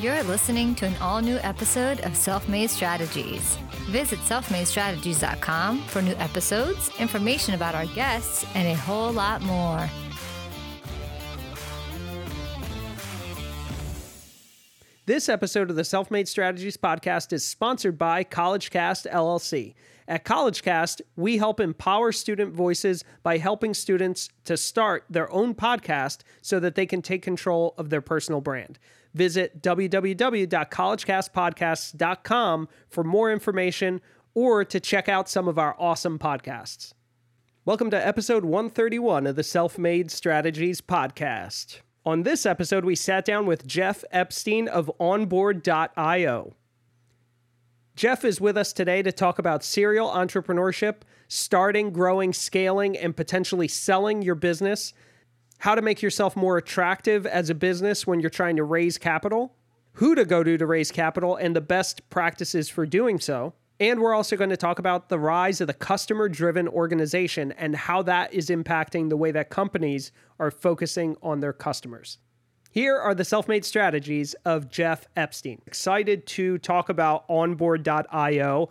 You're listening to an all new episode of Self Made Strategies. Visit selfmadestrategies.com for new episodes, information about our guests, and a whole lot more. This episode of the Self Made Strategies podcast is sponsored by CollegeCast LLC. At CollegeCast, we help empower student voices by helping students to start their own podcast so that they can take control of their personal brand. Visit www.collegecastpodcasts.com for more information or to check out some of our awesome podcasts. Welcome to episode 131 of the Self Made Strategies podcast. On this episode, we sat down with Jeff Epstein of Onboard.io. Jeff is with us today to talk about serial entrepreneurship, starting, growing, scaling, and potentially selling your business, how to make yourself more attractive as a business when you're trying to raise capital, who to go to to raise capital, and the best practices for doing so. And we're also going to talk about the rise of the customer driven organization and how that is impacting the way that companies are focusing on their customers. Here are the self made strategies of Jeff Epstein. Excited to talk about onboard.io.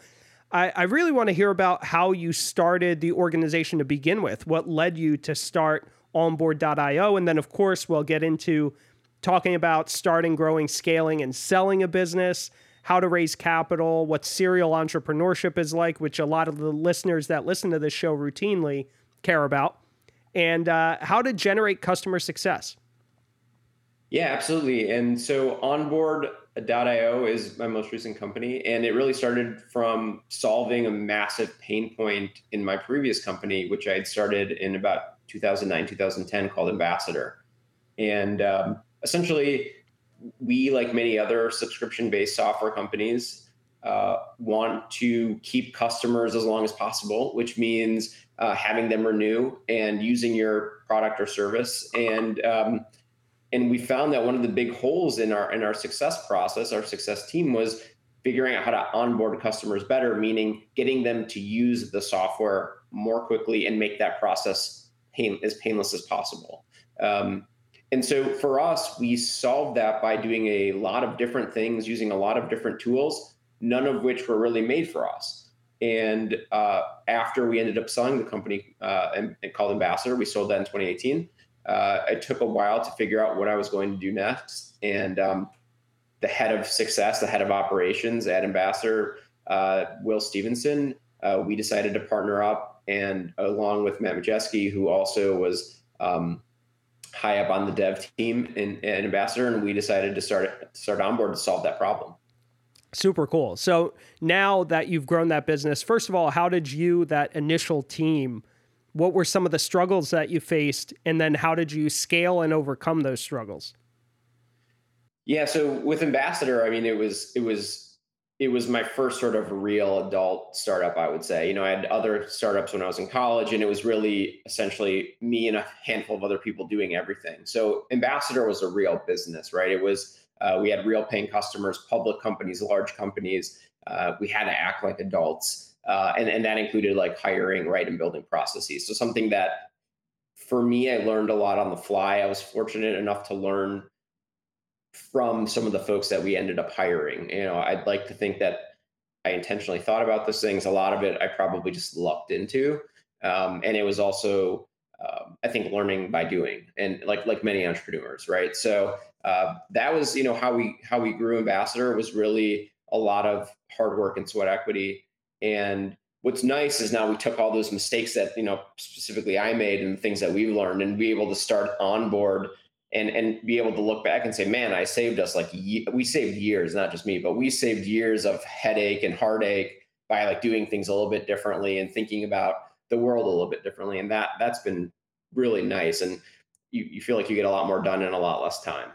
I, I really want to hear about how you started the organization to begin with, what led you to start onboard.io. And then, of course, we'll get into talking about starting, growing, scaling, and selling a business how to raise capital, what serial entrepreneurship is like, which a lot of the listeners that listen to this show routinely care about, and uh, how to generate customer success. Yeah, absolutely. And so onboard.io is my most recent company. And it really started from solving a massive pain point in my previous company, which I had started in about 2009, 2010 called Ambassador. And um, essentially, we, like many other subscription based software companies, uh, want to keep customers as long as possible, which means uh, having them renew and using your product or service. And um, and we found that one of the big holes in our in our success process, our success team, was figuring out how to onboard customers better, meaning getting them to use the software more quickly and make that process pain, as painless as possible. Um, and so for us, we solved that by doing a lot of different things, using a lot of different tools, none of which were really made for us. And uh, after we ended up selling the company uh, and, and, called Ambassador, we sold that in 2018. Uh, it took a while to figure out what I was going to do next. And um, the head of success, the head of operations at Ambassador, uh, Will Stevenson, uh, we decided to partner up. And along with Matt Majeski, who also was um, high up on the dev team and, in Ambassador, and we decided to start start onboard to solve that problem. Super cool. So now that you've grown that business, first of all, how did you that initial team? What were some of the struggles that you faced, and then how did you scale and overcome those struggles? Yeah, so with Ambassador, I mean, it was it was it was my first sort of real adult startup, I would say. You know, I had other startups when I was in college, and it was really essentially me and a handful of other people doing everything. So, Ambassador was a real business, right? It was, uh, we had real paying customers, public companies, large companies. Uh, we had to act like adults. Uh, and, and that included like hiring, right, and building processes. So, something that for me, I learned a lot on the fly. I was fortunate enough to learn from some of the folks that we ended up hiring. You know, I'd like to think that I intentionally thought about those things. A lot of it I probably just lucked into, um, and it was also um, I think learning by doing, and like like many entrepreneurs, right? So uh, that was you know how we how we grew Ambassador was really a lot of hard work and sweat equity. And what's nice is now we took all those mistakes that you know specifically I made and the things that we've learned, and be able to start on board and and be able to look back and say, man, I saved us like we saved years, not just me, but we saved years of headache and heartache by like doing things a little bit differently and thinking about the world a little bit differently, and that that's been really nice, and you you feel like you get a lot more done in a lot less time.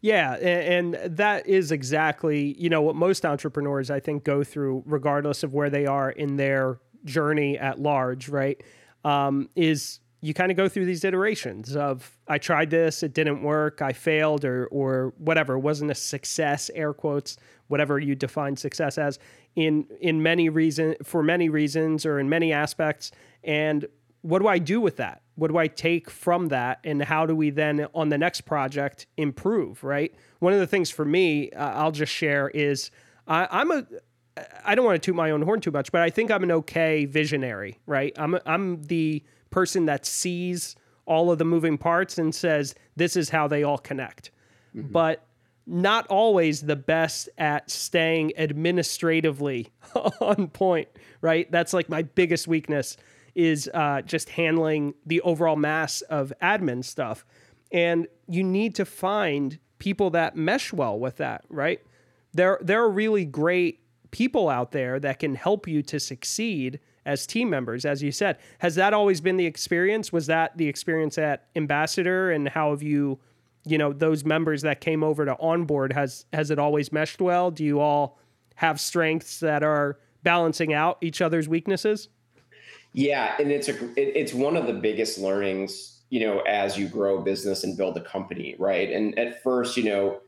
Yeah, and, that is exactly you know what most entrepreneurs I think go through, regardless of where they are in their journey at large. Right, um, is you kind of go through these iterations of I tried this, it didn't work, I failed, or or whatever, it wasn't a success, air quotes, whatever you define success as, in in many reason for many reasons or in many aspects. And what do I do with that? what do I take from that and how do we then on the next project improve, right? One of the things for me, uh, I'll just share is I, I'm a I don't want to toot my own horn too much, but I think I'm an okay visionary, right? I'm I'm the person that sees all of the moving parts and says this is how they all connect. Mm-hmm. But not always the best at staying administratively on point, right? That's like my biggest weakness is uh, just handling the overall mass of admin stuff. And you need to find people that mesh well with that, right? There, there are really great people out there that can help you to succeed as team members, as you said. Has that always been the experience? Was that the experience at Ambassador? And how have you, you know, those members that came over to onboard, has has it always meshed well? Do you all have strengths that are balancing out each other's weaknesses? Yeah, and it's a it, it's one of the biggest learnings, you know, as you grow a business and build a company, right? And at first, you know,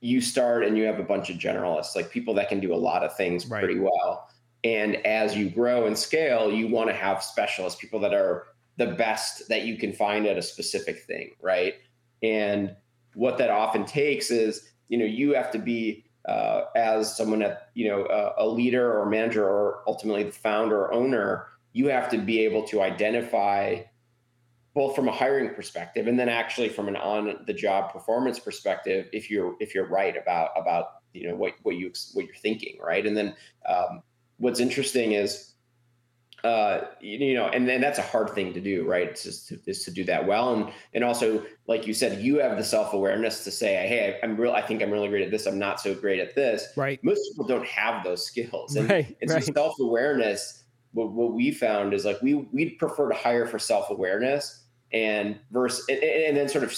you start and you have a bunch of generalists, like people that can do a lot of things right. pretty well. And as you grow and scale, you want to have specialists, people that are the best that you can find at a specific thing, right? And what that often takes is, you know, you have to be uh, as someone at, you know, a, a leader or manager or ultimately the founder or owner, you have to be able to identify both from a hiring perspective and then actually from an on the job performance perspective if you're if you're right about about you know what what you what you're thinking right and then um, what's interesting is uh, you know, and then that's a hard thing to do, right? Is to, is to do that well, and and also, like you said, you have the self awareness to say, hey, I'm real. I think I'm really great at this. I'm not so great at this. Right. Most people don't have those skills, and, right, and right. so self awareness. What, what we found is like we we'd prefer to hire for self awareness and verse, and, and then sort of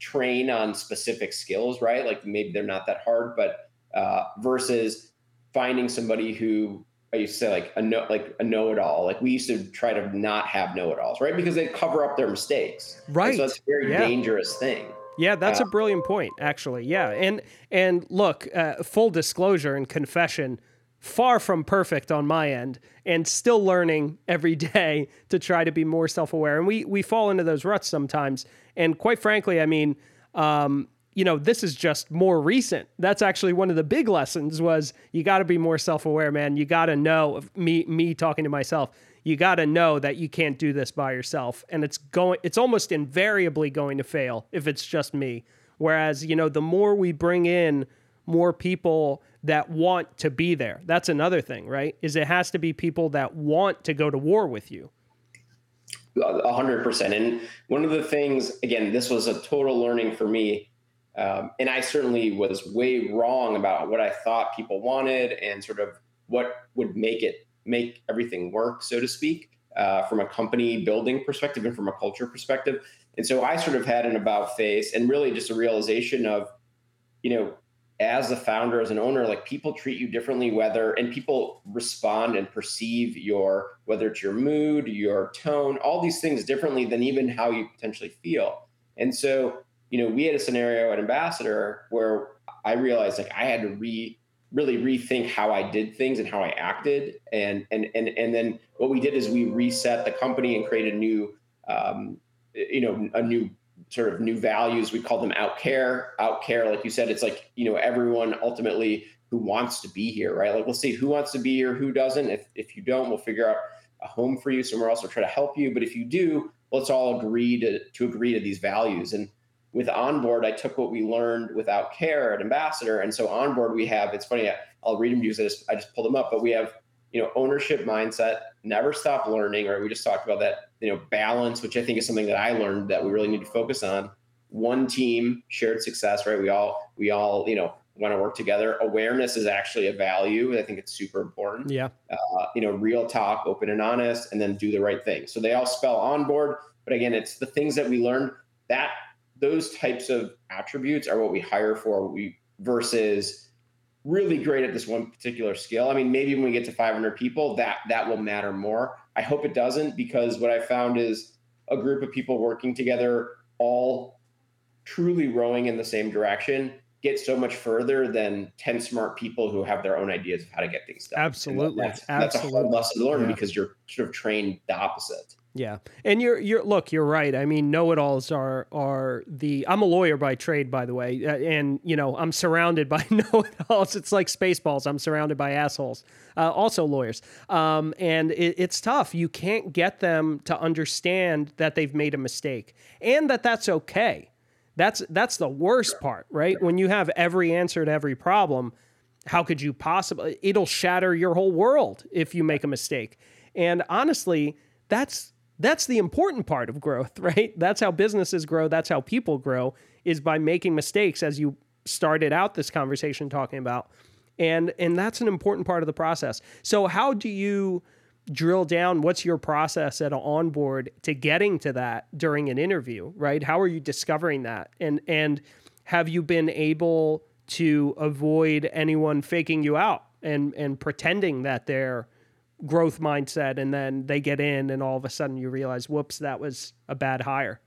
train on specific skills, right? Like maybe they're not that hard, but uh, versus finding somebody who I used to say like a no, like a know-it-all. Like we used to try to not have know-it-alls, right? Because they cover up their mistakes. Right. And so it's a very yeah. dangerous thing. Yeah, that's uh, a brilliant point, actually. Yeah, and and look, uh, full disclosure and confession, far from perfect on my end, and still learning every day to try to be more self-aware. And we we fall into those ruts sometimes. And quite frankly, I mean, um, you know this is just more recent. That's actually one of the big lessons was you got to be more self-aware man. You got to know me me talking to myself you got to know that you can't do this by yourself. And it's going it's almost invariably going to fail if it's just me. Whereas you know the more we bring in more people that want to be there that's another thing right? Is it has to be people that want to go to war with you. A hundred percent. And one of the things again this was a total learning for me um, and I certainly was way wrong about what I thought people wanted and sort of what would make it make everything work, so to speak, uh, from a company building perspective and from a culture perspective. And so I sort of had an about face and really just a realization of, you know, as a founder, as an owner, like people treat you differently, whether and people respond and perceive your whether it's your mood, your tone, all these things differently than even how you potentially feel. And so you know, we had a scenario at Ambassador where I realized like I had to re really rethink how I did things and how I acted. And and and and then what we did is we reset the company and created a new um, you know, a new sort of new values. We call them out care. Out care, like you said, it's like, you know, everyone ultimately who wants to be here, right? Like we'll see who wants to be here, who doesn't. If if you don't, we'll figure out a home for you somewhere else. We'll try to help you. But if you do, let's all agree to to agree to these values. And with onboard, I took what we learned without care at Ambassador, and so onboard we have. It's funny. I'll read them because I just I just pulled them up, but we have you know ownership mindset, never stop learning. Right? We just talked about that. You know, balance, which I think is something that I learned that we really need to focus on. One team, shared success. Right? We all we all you know want to work together. Awareness is actually a value. I think it's super important. Yeah. Uh, you know, real talk, open and honest, and then do the right thing. So they all spell onboard, but again, it's the things that we learned that those types of attributes are what we hire for we versus really great at this one particular skill. I mean, maybe when we get to 500 people, that that will matter more. I hope it doesn't because what I found is a group of people working together, all truly rowing in the same direction, get so much further than 10 smart people who have their own ideas of how to get things done. Absolutely. That's, Absolutely. that's, a hard lesson to learn yeah. because you're sort of trained the opposite. Yeah, and you're you're look, you're right. I mean, know-it-alls are are the. I'm a lawyer by trade, by the way, uh, and you know I'm surrounded by know-it-alls. It's like Spaceballs. I'm surrounded by assholes, uh, also lawyers, um, and it, it's tough. You can't get them to understand that they've made a mistake and that that's okay. That's that's the worst part, right? When you have every answer to every problem, how could you possibly? It'll shatter your whole world if you make a mistake. And honestly, that's that's the important part of growth, right? That's how businesses grow. That's how people grow is by making mistakes as you started out this conversation talking about. And and that's an important part of the process. So how do you drill down what's your process at an onboard to getting to that during an interview, right? How are you discovering that? And and have you been able to avoid anyone faking you out and and pretending that they're growth mindset and then they get in and all of a sudden you realize whoops that was a bad hire.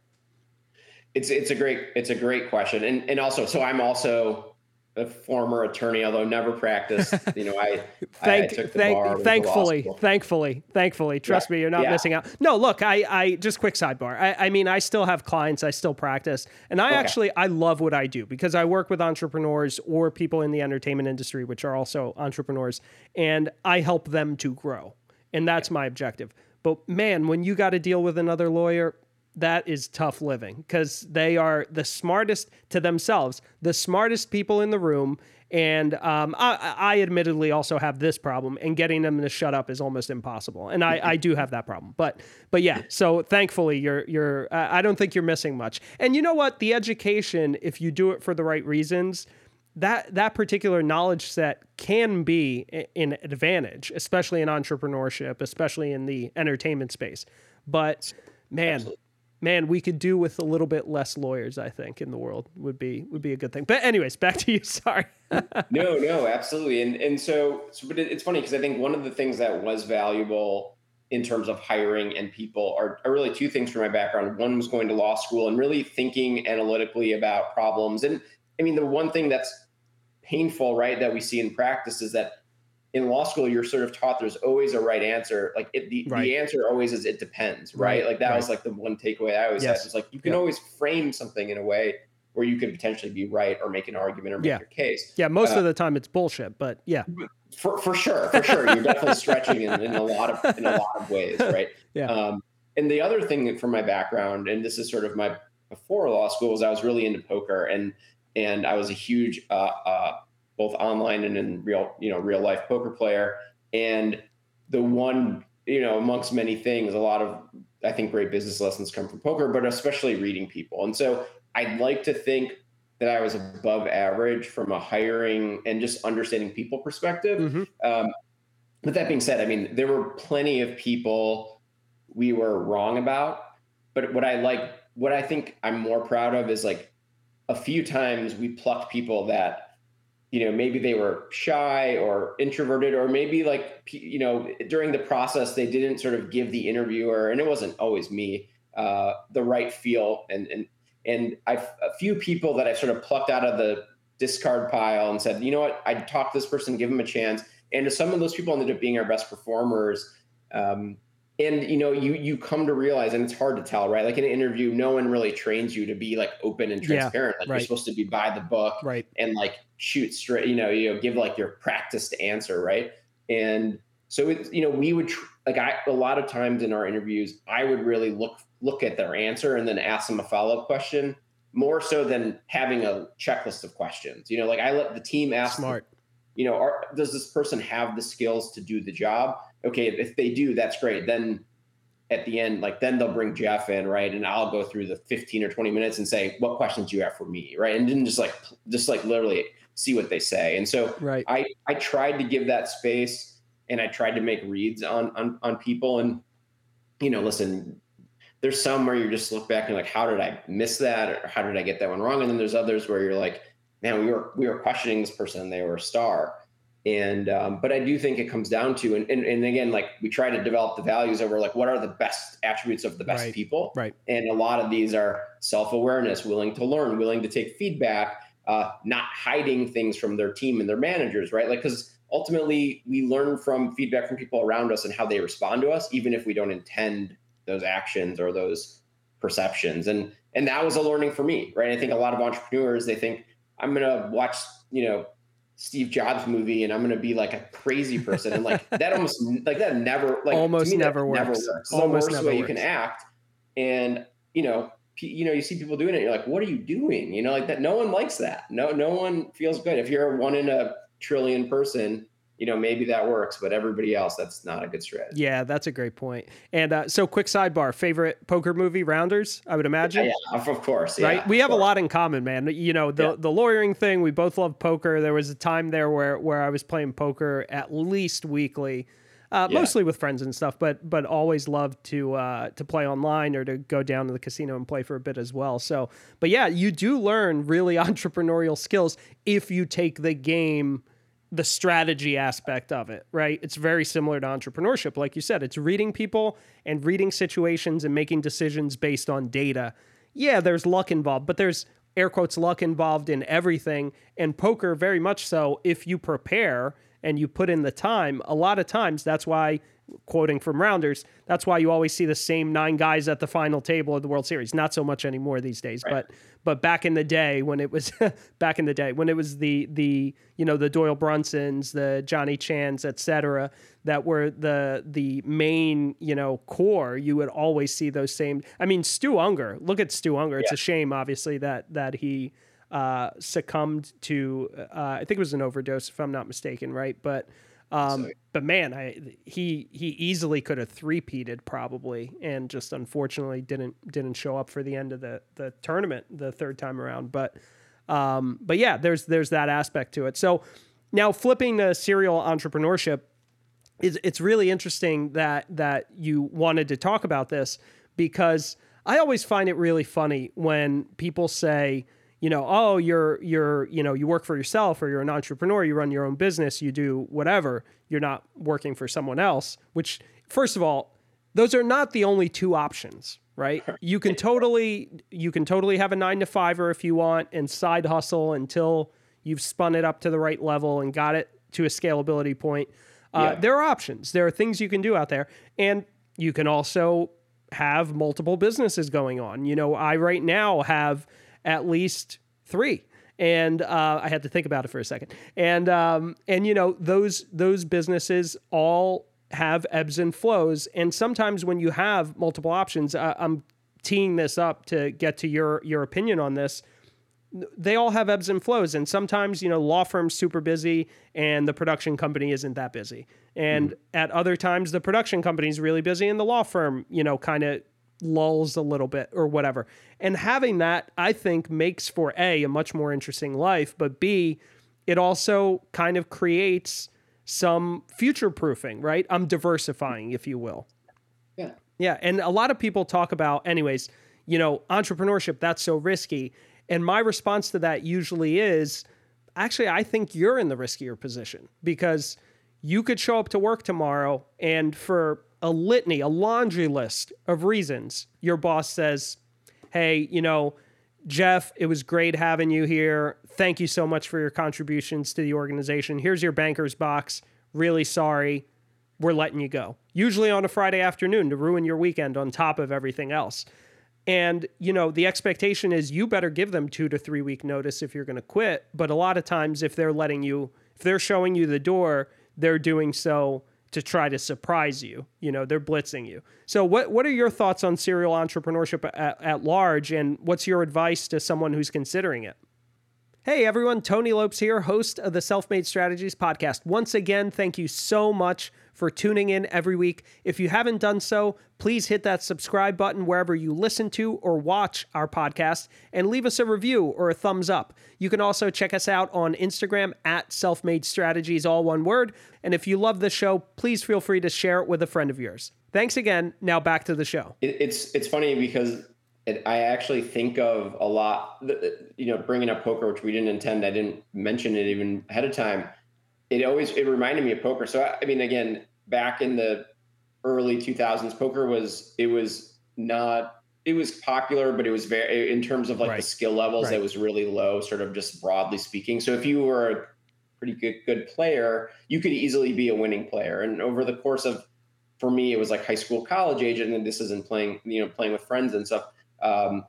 It's it's a great it's a great question. And and also so i'm also a former attorney, although never practiced. You know, I, Thank, I, I thank, thankfully, thankfully, thankfully, trust yeah. me, you're not yeah. missing out. No, look, I, I just quick sidebar. I, I mean, I still have clients, I still practice, and I okay. actually I love what I do because I work with entrepreneurs or people in the entertainment industry, which are also entrepreneurs, and I help them to grow, and that's my objective. But man, when you got to deal with another lawyer, that is tough living because they are the smartest to themselves, the smartest people in the room. And um, I, I, admittedly also have this problem, and getting them to shut up is almost impossible. And I, I do have that problem. But but yeah, so thankfully you're you're I don't think you're missing much. And you know what? The education, if you do it for the right reasons, that that particular knowledge set can be an advantage, especially in entrepreneurship, especially in the entertainment space. But man. Absolutely man, we could do with a little bit less lawyers. I think in the world would be would be a good thing. But anyways, back to you. Sorry. no, no, absolutely. And and so, so but it's funny because I think one of the things that was valuable in terms of hiring and people are, are really two things from my background. One was going to law school and really thinking analytically about problems. And I mean, the one thing that's painful, right, that we see in practice is that in law school you're sort of taught there's always a right answer like it, the, right. the answer always is it depends right, right. like that right. was like the one takeaway i always yes. had is like you can always frame something in a way where you can potentially be right or make an argument or make yeah. your case yeah most uh, of the time it's bullshit but yeah for, for sure for sure you're definitely stretching in, in, a lot of in a lot of ways right yeah um, and the other thing from my background and this is sort of my before law school was i was really into poker and and i was a huge uh, uh, both online and in real, you know, real life poker player. And the one, you know, amongst many things, a lot of I think great business lessons come from poker, but especially reading people. And so I'd like to think that I was above average from a hiring and just understanding people perspective. Mm-hmm. Um, with that being said, I mean, there were plenty of people we were wrong about. But what I like, what I think I'm more proud of is like a few times we plucked people that you know maybe they were shy or introverted or maybe like you know during the process they didn't sort of give the interviewer and it wasn't always me uh, the right feel. And and and i a few people that i sort of plucked out of the discard pile and said you know what? I'd talk to this person give them a chance. And some of those people ended up being our best performers um, and you know you you come to realize and it's hard to tell right? Like in an interview no one really trains you to be like open and transparent. Yeah, like right. you're supposed to be by the book right. and like shoot straight you know you know give like your practiced answer right? And so it's you know we would tr- like i a lot of times in our interviews i would really look look at their answer and then ask them a follow-up question more so than having a checklist of questions. You know like i let the team ask smart you know are, does this person have the skills to do the job okay, if they do, that's great. Then at the end, like then they'll bring Jeff in, right? And I'll go through the 15 or 20 minutes and say, what questions do you have for me? Right. And then just like just like literally see what they say. And so right. I I tried to give that space and I tried to make reads on on on people. And you know, listen, there's some where you just look back and like, how did I miss that? Or how did I get that one wrong? And then there's others where you're like, man, we were we were questioning this person and they were a star and um, but i do think it comes down to and, and, and again like we try to develop the values over like what are the best attributes of the best right. people right and a lot of these are self-awareness willing to learn willing to take feedback uh, not hiding things from their team and their managers right like because ultimately we learn from feedback from people around us and how they respond to us even if we don't intend those actions or those perceptions. And and that was a learning for me, right? I think a lot of entrepreneurs they think I'm gonna watch, you know, Steve Jobs movie and I'm gonna be like a crazy person. And like that almost like that never like almost me, never, works. never works. The worst way works. you can act. And you know, you know, you see people doing it, you're like, what are you doing? You know, like that. No one likes that. No, no one feels good. If you're one in a trillion person, you know, maybe that works, but everybody else, that's not a good strategy. Yeah, that's a great point. And uh, so, quick sidebar: favorite poker movie, Rounders. I would imagine. Yeah, of course. Right. We have a lot in common, man. You know, the yeah. the lawyering thing. We both love poker. There was a time there where where I was playing poker at least weekly. Uh, yeah. mostly with friends and stuff, but but always loved to uh, to play online or to go down to the casino and play for a bit as well. So, but yeah, you do learn really entrepreneurial skills if you take the game the strategy aspect of it, right? It's very similar to entrepreneurship. Like you said, it's reading people and reading situations and making decisions based on data. Yeah, there's luck involved, but there's air quotes luck involved in everything. And poker, very much so, if you prepare and you put in the time, a lot of times that's why quoting from Rounders, that's why you always see the same nine guys at the final table of the World Series. Not so much anymore these days, right. but but back in the day when it was back in the day when it was the the you know the Doyle Brunsons, the Johnny Chans, etc. that were the the main you know core. You would always see those same. I mean, Stu Ungar. Look at Stu Ungar. It's yeah. a shame, obviously, that that he uh, succumbed to. Uh, I think it was an overdose, if I'm not mistaken, right? But um, but man, I he he easily could have three-peated probably, and just unfortunately didn't didn't show up for the end of the the tournament the third time around. But um, but yeah, there's there's that aspect to it. So now flipping to serial entrepreneurship, is it's really interesting that that you wanted to talk about this because I always find it really funny when people say you know, oh, you're you're you know, you work for yourself or you're an entrepreneur, you run your own business, you do whatever. You're not working for someone else, which first of all, those are not the only two options, right? You can totally you can totally have a 9 to 5 or if you want and side hustle until you've spun it up to the right level and got it to a scalability point. Uh, yeah. There are options. There are things you can do out there, and you can also have multiple businesses going on. You know, I right now have at least three and uh, I had to think about it for a second. And um, and you know those those businesses all have ebbs and flows, and sometimes when you have multiple options, uh, I'm teeing this up to get to your your opinion on this. They all have ebbs and flows, and sometimes you know law firm's super busy, and the production company isn't that busy. And mm. at other times, the production company is really busy, and the law firm, you know, kind of lulls a little bit or whatever. And having that, I think, makes for A, a much more interesting life, but B, it also kind of creates some future proofing, right? I'm diversifying, if you will. Yeah. Yeah. And a lot of people talk about, anyways, you know, entrepreneurship, that's so risky. And my response to that usually is actually, I think you're in the riskier position because you could show up to work tomorrow and for a litany, a laundry list of reasons your boss says, Hey, you know, Jeff, it was great having you here. Thank you so much for your contributions to the organization. Here's your banker's box. Really sorry. We're letting you go. Usually on a Friday afternoon to ruin your weekend on top of everything else. And, you know, the expectation is you better give them two to three week notice if you're going to quit. But a lot of times, if they're letting you, if they're showing you the door, they're doing so to try to surprise you. You know, they're blitzing you. So, what what are your thoughts on serial entrepreneurship at, at large, and what's your advice to someone who's considering it? Hey everyone, Tony Lopes here, host of the Self Made Strategies podcast. Once again, thank you so much for tuning in every week. If you haven't done so, please hit that subscribe button wherever you listen to or watch our podcast and leave us a review or a thumbs up. You can also check us out on Instagram at Self Made Strategies, all one word. And if you love the show, please feel free to share it with a friend of yours. Thanks again. Now back to the show. It's it's funny because it, I actually think of a lot, you know, bringing up poker, which we didn't intend. I didn't mention it even ahead of time. It always it reminded me of poker. So I mean, again, back in the early 2000s, poker was it was not it was popular, but it was very in terms of like right. the skill levels, right. it was really low, sort of just broadly speaking. So if you were a pretty good good player, you could easily be a winning player. And over the course of for me, it was like high school, college age, and then this isn't playing, you know, playing with friends and stuff. Um,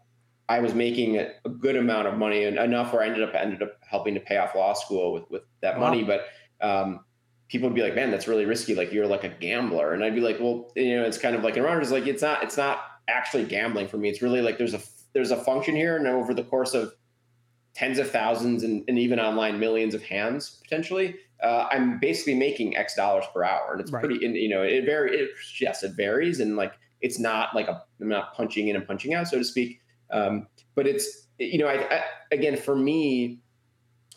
I was making a, a, good amount of money and enough where I ended up ended up helping to pay off law school with with that wow. money. But um, people would be like, "Man, that's really risky. Like you're like a gambler," and I'd be like, "Well, you know, it's kind of like Rounders like it's not it's not actually gambling for me. It's really like there's a there's a function here, and over the course of tens of thousands and, and even online millions of hands potentially, uh, I'm basically making X dollars per hour, and it's right. pretty. You know, it varies. yes, it varies, and like it's not like a, I'm not punching in and punching out, so to speak. Um, but it's you know, I, I, again for me,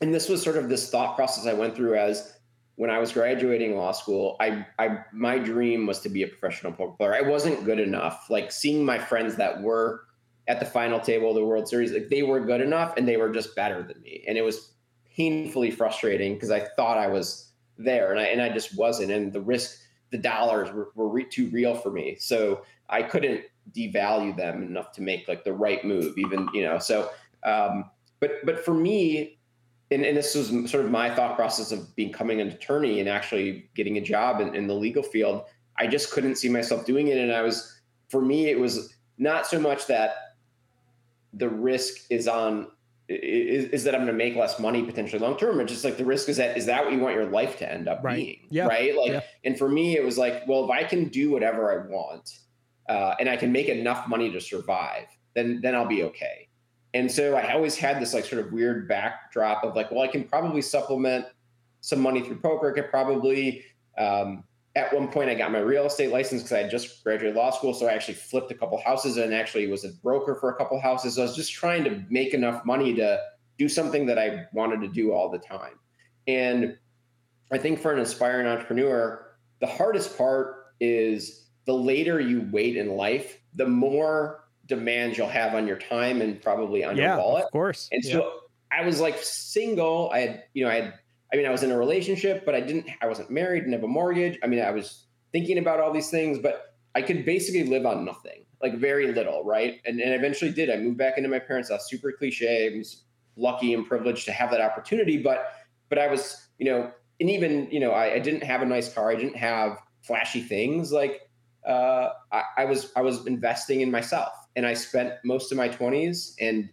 and this was sort of this thought process I went through as when I was graduating law school. I, I my dream was to be a professional poker player. I wasn't good enough. Like seeing my friends that were at the final table of the World Series, like they were good enough, and they were just better than me, and it was painfully frustrating because I thought I was there and I and I just wasn't. And the risk, the dollars were, were re- too real for me, so I couldn't devalue them enough to make like the right move. Even you know, so um, but but for me. And, and this was sort of my thought process of becoming an attorney and actually getting a job in, in the legal field. I just couldn't see myself doing it. And I was, for me, it was not so much that the risk is on is, is that I'm going to make less money potentially long term. It's just like the risk is that is that what you want your life to end up right. being, yeah. right? Like, yeah. and for me, it was like, well, if I can do whatever I want, uh, and I can make enough money to survive, then then I'll be okay. And so I always had this like sort of weird backdrop of like, well, I can probably supplement some money through poker. I could probably um, at one point I got my real estate license because I had just graduated law school. So I actually flipped a couple houses and actually was a broker for a couple houses. So I was just trying to make enough money to do something that I wanted to do all the time. And I think for an aspiring entrepreneur, the hardest part is the later you wait in life, the more demands you'll have on your time and probably on yeah, your wallet. Of course. And so yeah. I was like single. I had, you know, I had I mean, I was in a relationship, but I didn't, I wasn't married, didn't have a mortgage. I mean, I was thinking about all these things, but I could basically live on nothing, like very little, right? And, and eventually did. I moved back into my parents' house, super cliche. I was lucky and privileged to have that opportunity, but, but I was, you know, and even, you know, I, I didn't have a nice car. I didn't have flashy things. Like, uh, I, I was, I was investing in myself and I spent most of my twenties and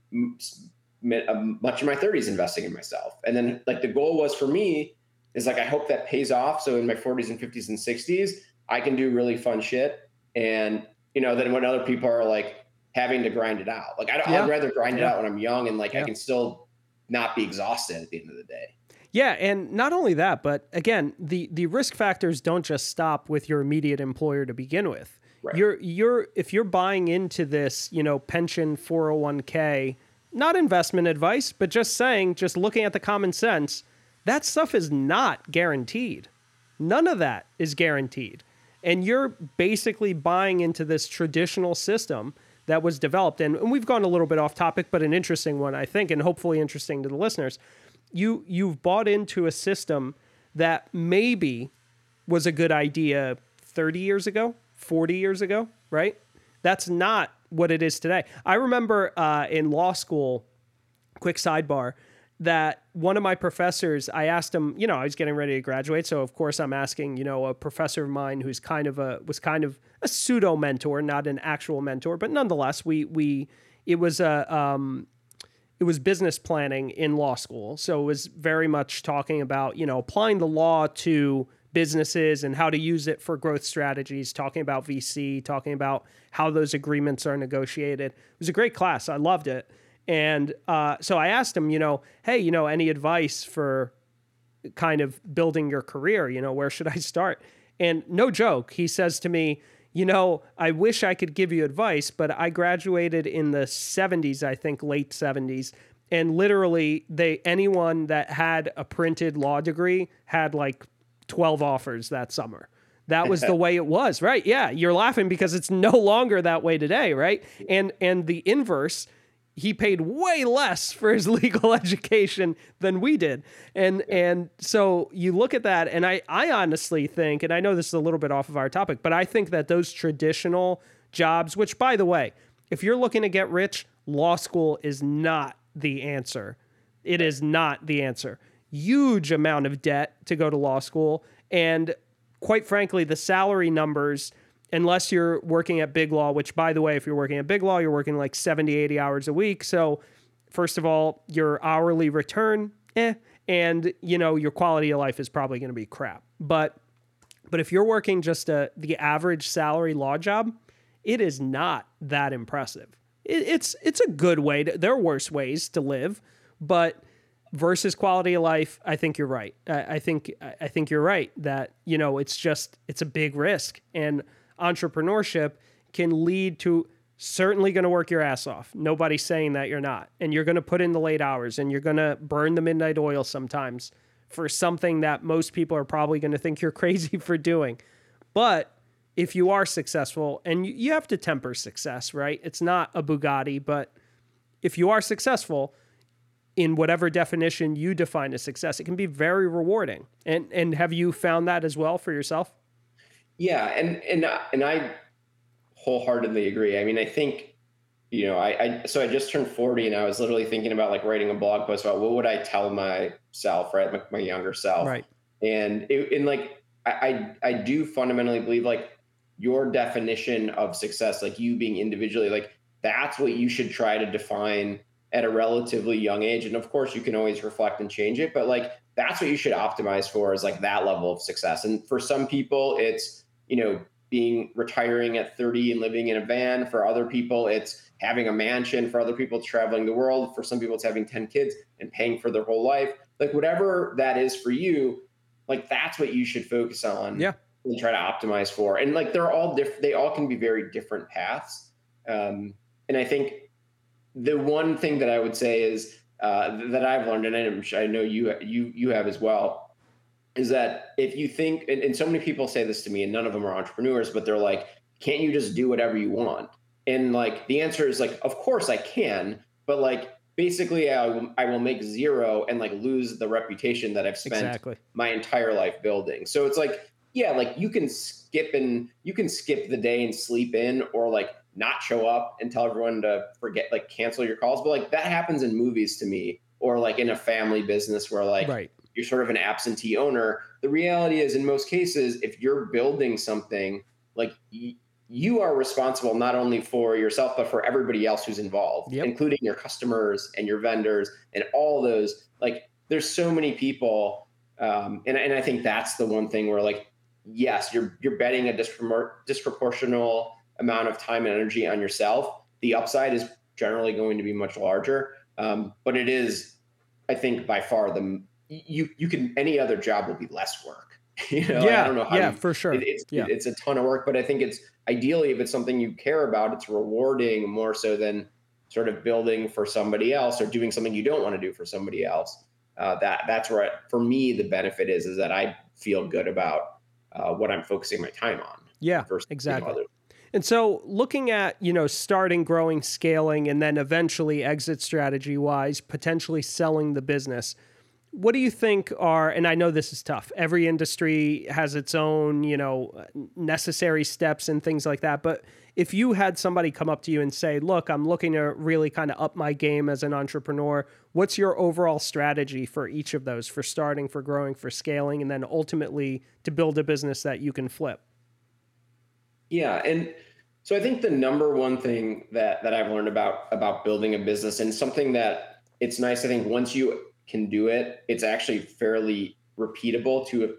um, much of my 30s investing in myself. And then like the goal was for me is like I hope that pays off. So in my 40s and 50s and 60s, I can do really fun shit. And you know, then when other people are like having to grind it out, like I, would rather grind yeah. it out when I'm young and like yeah. I can still not be exhausted at the end of the day. Yeah, and not only that, but again, the the risk factors don't just stop with your immediate employer to begin with. Right. You're you're if you're buying into this, you know, pension 401k not investment advice, but just saying, just looking at the common sense, that stuff is not guaranteed. None of that is guaranteed. And you're basically buying into this traditional system that was developed. And, and we've gone a little bit off topic, but an interesting one, I think, and hopefully interesting to the listeners. You you've bought into a system that maybe was a good idea 30 years ago, 40 years ago, right? That's not what it is today. I remember uh, in law school, quick sidebar, that one of my professors, I asked him, you know, I was getting ready to graduate, so of course I'm asking, you know, a professor of mine who's kind of a was kind of a pseudo mentor, not an actual mentor, but nonetheless, we we it was a um, it was business planning in law school, so it was very much talking about you know applying the law to businesses and how to use it for growth strategies, talking about VC, talking about how those agreements are negotiated. It was a great class. I loved it. And uh, so I asked him, you know, hey, you know, any advice for kind of building your career? You know, where should I start? And no joke, he says to me, you know, I wish I could give you advice, but I graduated in the 70s, I think late 70s, and literally they anyone that had a printed law degree had like 12 offers that summer. That was the way it was, right? Yeah, you're laughing because it's no longer that way today, right? And and the inverse, he paid way less for his legal education than we did. And and so you look at that and I I honestly think and I know this is a little bit off of our topic, but I think that those traditional jobs, which by the way, if you're looking to get rich, law school is not the answer. It is not the answer huge amount of debt to go to law school and quite frankly, the salary numbers, unless you're working at Big Law, which by the way, if you're working at Big Law, you're working like 70, 80 hours a week. So, first of all, your hourly return, eh, and you know, your quality of life is probably going to be crap. But but if you're working just a the average salary law job, it is not that impressive. It, it's it's a good way to there are worse ways to live, but versus quality of life, I think you're right. I, I think I think you're right that you know it's just it's a big risk, and entrepreneurship can lead to certainly going to work your ass off. Nobody's saying that you're not, and you're going to put in the late hours, and you're going to burn the midnight oil sometimes for something that most people are probably going to think you're crazy for doing. But if you are successful, and you have to temper success, right? It's not a Bugatti, but if you are successful in whatever definition you define as success, it can be very rewarding. And and have you found that as well for yourself? Yeah, and and uh, and I wholeheartedly agree. I mean, I think you know, I, I so I just turned 40 and I was literally thinking about like writing a blog post about what would I tell myself, right? My, my younger self. Right. And it, and like I, I I do fundamentally believe like your definition of success, like you being individually, like that's what you should try to define at a relatively young age. And of course, you can always reflect and change it, but like that's what you should optimize for is like that level of success. And for some people, it's, you know, being retiring at 30 and living in a van. For other people, it's having a mansion. For other people, it's traveling the world. For some people, it's having 10 kids and paying for their whole life. Like whatever that is for you, like that's what you should focus on. Yeah and try to optimize for. And like they're all different. They all can be very different paths. Um, and I think the one thing that I would say is uh, that I've learned, and I'm sure I know you you you have as well, is that if you think, and, and so many people say this to me, and none of them are entrepreneurs, but they're like, can't you just do whatever you want? And like the answer is like, of course I can, but like basically I will, I will make zero and like lose the reputation that I've spent exactly. my entire life building. So it's like yeah, like you can skip and you can skip the day and sleep in or like not show up and tell everyone to forget like cancel your calls. But like that happens in movies to me or like in a family business where like right. You're sort of an absentee owner. The reality is in most cases, if you're building something like y- you are responsible not only for yourself but for everybody else who's involved yep. including your customers and your vendors and all those like there's so many people um, and, and i think that's the one thing where like yes, you're you're betting a disproportional amount of time and energy on yourself. The upside is generally going to be much larger, um, but it is, I think, by far the you you can any other job will be less work. you know, yeah, I don't know yeah, you, for sure. It, it's yeah. it, it's a ton of work, but I think it's ideally if it's something you care about, it's rewarding more so than sort of building for somebody else or doing something you don't want to do for somebody else. Uh, that that's where for me the benefit is is that I feel good about uh, what I'm focusing my time on. Yeah, exactly. Know, and so looking at, you know, starting, growing, scaling, and then eventually exit strategy wise, potentially selling the business, what do you think are, and I know this is tough, every industry has its own, you know, necessary steps and things like that. But if you had somebody come up to you and say, look, I'm looking to really kind of up my game as an entrepreneur, what's your overall strategy for each of those for starting, for growing, for scaling, and then ultimately to build a business that you can flip? Yeah. And so I think the number one thing that, that I've learned about, about building a business and something that it's nice, I think once you can do it, it's actually fairly repeatable to,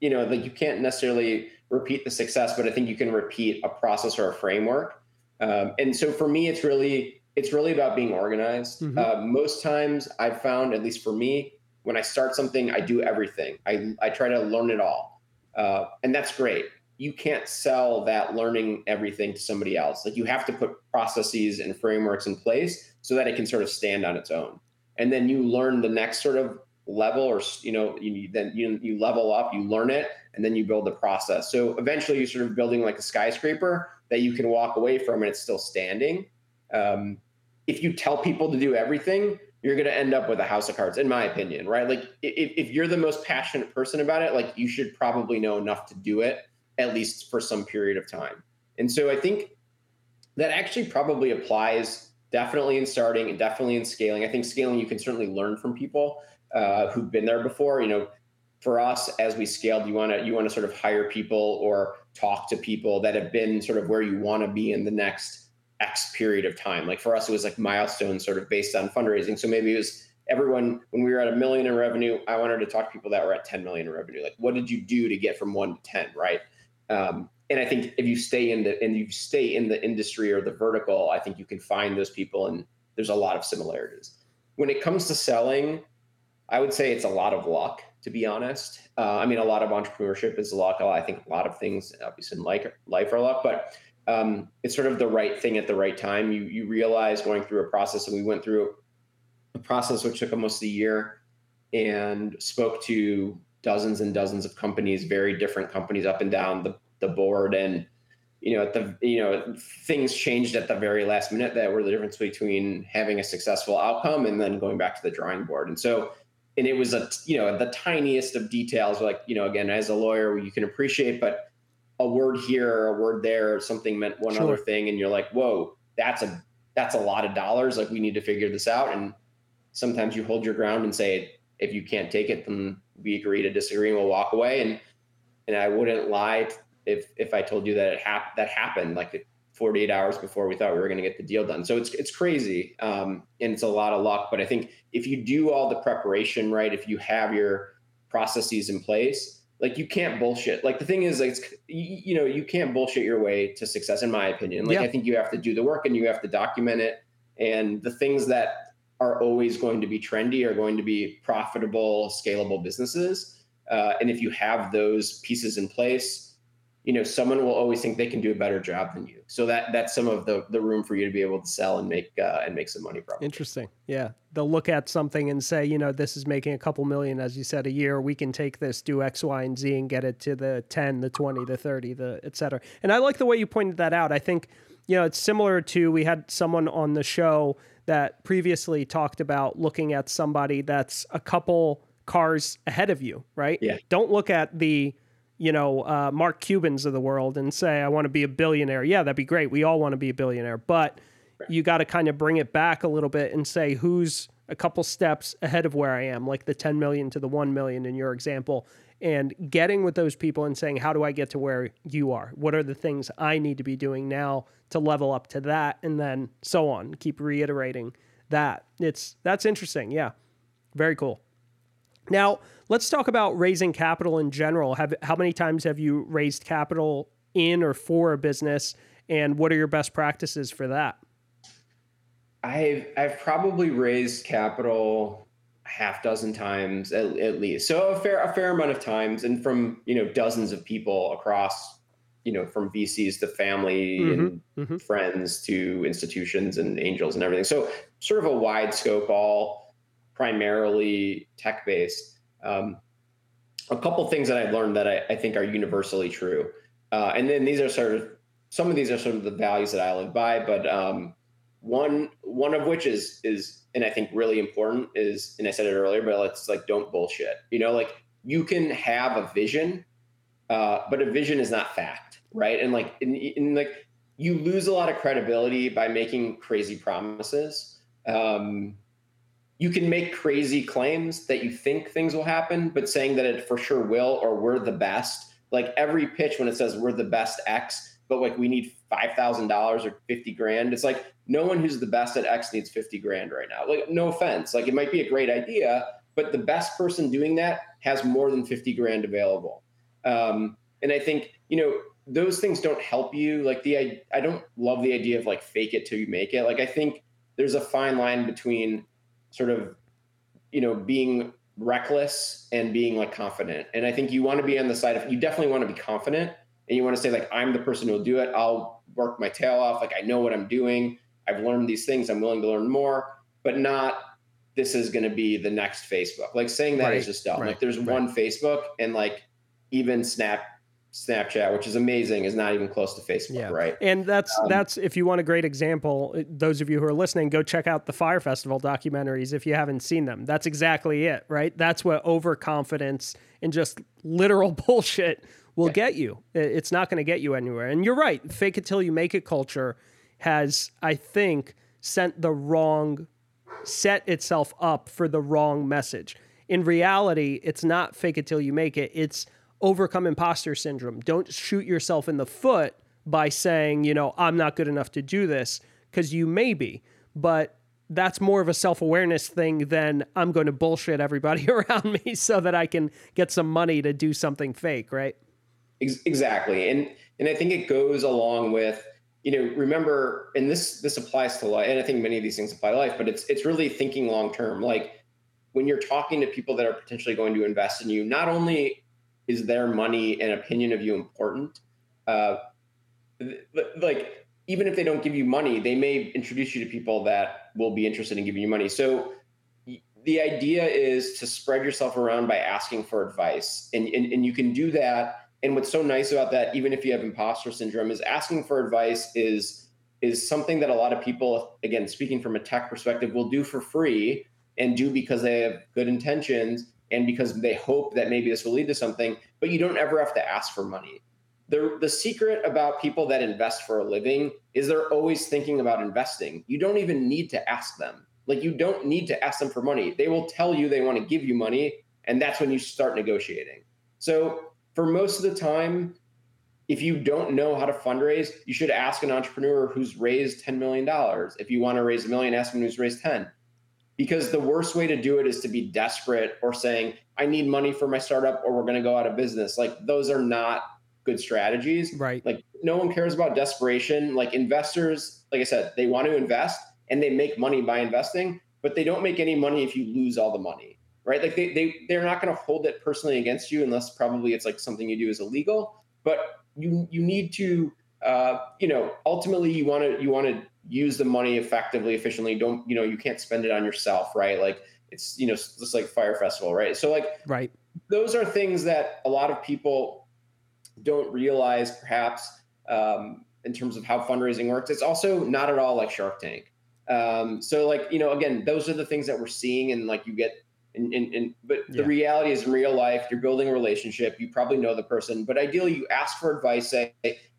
you know, like you can't necessarily repeat the success, but I think you can repeat a process or a framework. Um, and so for me, it's really it's really about being organized. Mm-hmm. Uh, most times, I've found, at least for me, when I start something, I do everything. I I try to learn it all, uh, and that's great. You can't sell that learning everything to somebody else. Like you have to put processes and frameworks in place so that it can sort of stand on its own. And then you learn the next sort of level or you know you then you, you level up you learn it and then you build the process. So eventually you're sort of building like a skyscraper that you can walk away from and it's still standing. Um, if you tell people to do everything you're going to end up with a house of cards in my opinion right? Like if, if you're the most passionate person about it like you should probably know enough to do it at least for some period of time. And so i think that actually probably applies definitely in starting and definitely in scaling i think scaling you can certainly learn from people uh, who've been there before. You know, for us as we scaled, you want to you want to sort of hire people or talk to people that have been sort of where you want to be in the next X period of time. Like for us, it was like milestones sort of based on fundraising. So maybe it was everyone when we were at a million in revenue, I wanted to talk to people that were at 10 million in revenue. Like what did you do to get from one to 10, right? Um, and I think if you stay in the and you stay in the industry or the vertical, I think you can find those people and there's a lot of similarities. When it comes to selling, I would say it's a lot of luck to be honest. Uh, I mean, a lot of entrepreneurship is luck. I think a lot of things, obviously, in life, life are luck, but um, it's sort of the right thing at the right time. You you realize going through a process, and we went through a process which took almost a year, and spoke to dozens and dozens of companies, very different companies up and down the the board, and you know, at the you know, things changed at the very last minute that were the difference between having a successful outcome and then going back to the drawing board. And so and it was a you know the tiniest of details like you know again as a lawyer you can appreciate but a word here a word there something meant one sure. other thing and you're like whoa that's a that's a lot of dollars like we need to figure this out and sometimes you hold your ground and say if you can't take it then we agree to disagree and we'll walk away and and I wouldn't lie if if I told you that it hap- that happened like 48 hours before we thought we were going to get the deal done. So it's it's crazy, um, and it's a lot of luck. But I think if you do all the preparation right, if you have your processes in place, like you can't bullshit. Like the thing is, like you, you know, you can't bullshit your way to success, in my opinion. Like I think you have to do the work and you have to document it. And the things that are always going to be trendy are going to be profitable, scalable businesses. Uh, and if you have those pieces in place you know someone will always think they can do a better job than you. So that that's some of the the room for you to be able to sell and make uh, and make some money from. Interesting. Yeah. They'll look at something and say you know this is making a couple million as you said a year. We can take this do x y and z and get it to the 10 the 20 the 30 the etc and i like the way you pointed that out. I think you know it's similar to we had someone on the show that previously talked about looking at somebody that's a couple cars ahead of you right? Yeah. Don't look at the you know, uh, Mark Cubans of the world and say, I want to be a billionaire. Yeah, that'd be great. We all want to be a billionaire. But you got to kind of bring it back a little bit and say, who's a couple steps ahead of where I am, like the 10 million to the 1 million in your example, and getting with those people and saying, how do I get to where you are? What are the things I need to be doing now to level up to that? And then so on. Keep reiterating that. It's that's interesting. Yeah. Very cool. Now, let's talk about raising capital in general. Have how many times have you raised capital in or for a business and what are your best practices for that? I've I've probably raised capital half dozen times at, at least. So a fair a fair amount of times and from, you know, dozens of people across you know, from VCs to family mm-hmm, and mm-hmm. friends to institutions and angels and everything. So sort of a wide scope, all primarily tech based. Um, a couple things that I've learned that I, I think are universally true. Uh, and then these are sort of some of these are sort of the values that I live by, but um, one one of which is is and I think really important is and I said it earlier, but it's like don't bullshit. You know, like you can have a vision, uh, but a vision is not fact, right? And like in, in like you lose a lot of credibility by making crazy promises. Um, you can make crazy claims that you think things will happen, but saying that it for sure will or we're the best. Like every pitch when it says we're the best X, but like we need five thousand dollars or fifty grand. It's like no one who's the best at X needs fifty grand right now. Like no offense, like it might be a great idea, but the best person doing that has more than fifty grand available. Um, and I think you know those things don't help you. Like the I don't love the idea of like fake it till you make it. Like I think there's a fine line between sort of you know being reckless and being like confident. And i think you want to be on the side of you definitely want to be confident and you want to say like i'm the person who'll do it. I'll work my tail off. Like i know what i'm doing. I've learned these things. I'm willing to learn more but not this is going to be the next facebook. Like saying that right, is just dumb. Right, like there's right. one facebook and like even snap Snapchat, which is amazing, is not even close to Facebook, yeah. right? And that's um, that's if you want a great example, those of you who are listening, go check out the Fyre Festival documentaries if you haven't seen them. That's exactly it, right? That's what overconfidence and just literal bullshit will yeah. get you. It's not going to get you anywhere. And you're right, fake it till you make it culture has I think sent the wrong set itself up for the wrong message in reality, it's not fake it till you make it. It's overcome imposter syndrome. Don't shoot yourself in the foot by saying, you know, I'm not good enough to do this because you may be. But that's more of a self awareness thing than I'm going to bullshit everybody around me so that I can get some money to do something fake, right? Exactly. And and I think it goes along with you know remember and this this applies to life and i think many of these things apply to life but it's it's really thinking long term like when you're talking to people that are potentially going to invest in you not only is their money and opinion of you important? Uh, like even if they don't give you money they may introduce you to people that will be interested in giving you money. So the idea is to spread yourself around by asking for advice and, and, and you can do that. And what's so nice about that even if you have imposter syndrome is asking for advice is is something that a lot of people again speaking from a tech perspective will do for free and do because they have good intentions and because they hope that maybe this will lead to something but you don't ever have to ask for money. The, the secret about people that invest for a living is they're always thinking about investing. You don't even need to ask them. Like you don't need to ask them for money. They will tell you they want to give you money and that's when you start negotiating. So for most of the time, if you don't know how to fundraise, you should ask an entrepreneur who's raised $10 million. If you want to raise a million, ask someone who's raised 10. Because the worst way to do it is to be desperate or saying, I need money for my startup or we're going to go out of business. Like those are not good strategies. Right. Like no one cares about desperation. Like investors, like I said, they want to invest and they make money by investing, but they don't make any money if you lose all the money right? Like they, they they're not going to hold it personally against you unless probably it's like something you do is illegal. But you you need to uh, you know ultimately you want to you want to use the money effectively, efficiently. Don't you know you can't spend it on yourself, right? Like it's you know just like Fyre Festival, right? So like right those are things that a lot of people don't realize perhaps um, in terms of how fundraising works. It's also not at all like Shark Tank. Um, so like you know again those are the things that we're seeing and like you get and, and, and but yeah. the reality is in real life you're building a relationship you probably know the person but ideally you ask for advice say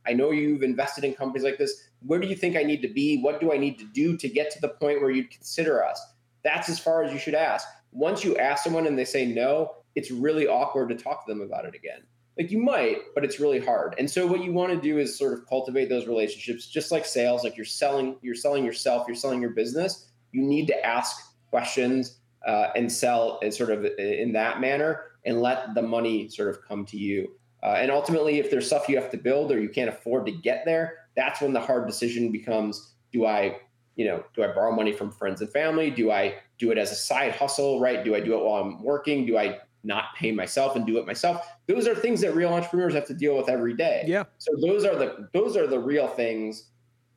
i know you've invested in companies like this where do you think i need to be? What do i need to do to get to the point where you'd consider us? That's as far as you should ask. Once you ask someone and they say no it's really awkward to talk to them about it again. Like you might but it's really hard. And so what you want to do is sort of cultivate those relationships just like sales like you're selling you're selling yourself you're selling your business. You need to ask questions uh, and sell in sort of in that manner and let the money sort of come to you. Uh, and ultimately, if there's stuff you have to build or you can't afford to get there, that's when the hard decision becomes: Do I, you know, do I borrow money from friends and family? Do I do it as a side hustle? Right? Do I do it while I'm working? Do I not pay myself and do it myself? Those are things that real entrepreneurs have to deal with every day. Yeah. So those are the those are the real things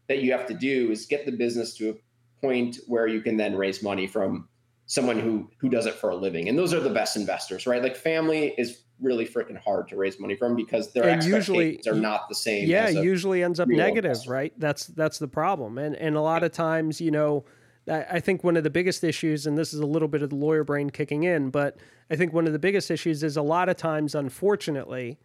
that you have to do is get the business to a point where you can then raise money from someone who who does it for a living. And those are the best investors right? Like family is really freaking hard to raise money from because their and expectations usually, are not the same yeah usually ends up negative investor. right? That's that's the problem. And and a lot of times you know I think one of the biggest issues, and this is a little bit of the lawyer brain kicking in, but I think one of the biggest issues is a lot of times, unfortunately,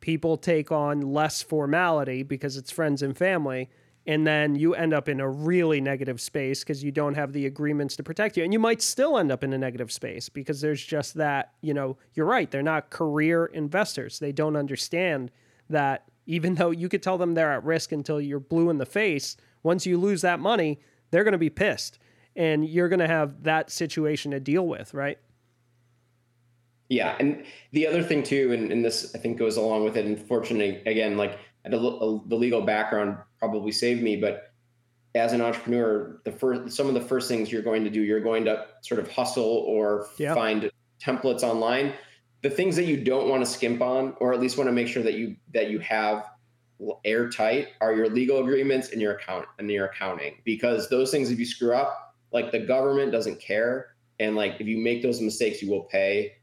people take on less formality because it's friends and family and then you end up in a really negative space because you don't have the agreements to protect you. And you might still end up in a negative space because there's just that you know you're right they're not career investors. They don't understand that even though you could tell them they're at risk until you're blue in the face once you lose that money they're going to be pissed. And you're going to have that situation to deal with right? Yeah and the other thing too and, and this i think goes along with it unfortunately again like the, uh, the legal background probably saved me. But as an entrepreneur, the first some of the first things you're going to do, you're going to sort of hustle or yep. find templates online. The things that you don't want to skimp on, or at least want to make sure that you that you have airtight, are your legal agreements and your account and your accounting. Because those things, if you screw up, like the government doesn't care, and like if you make those mistakes, you will pay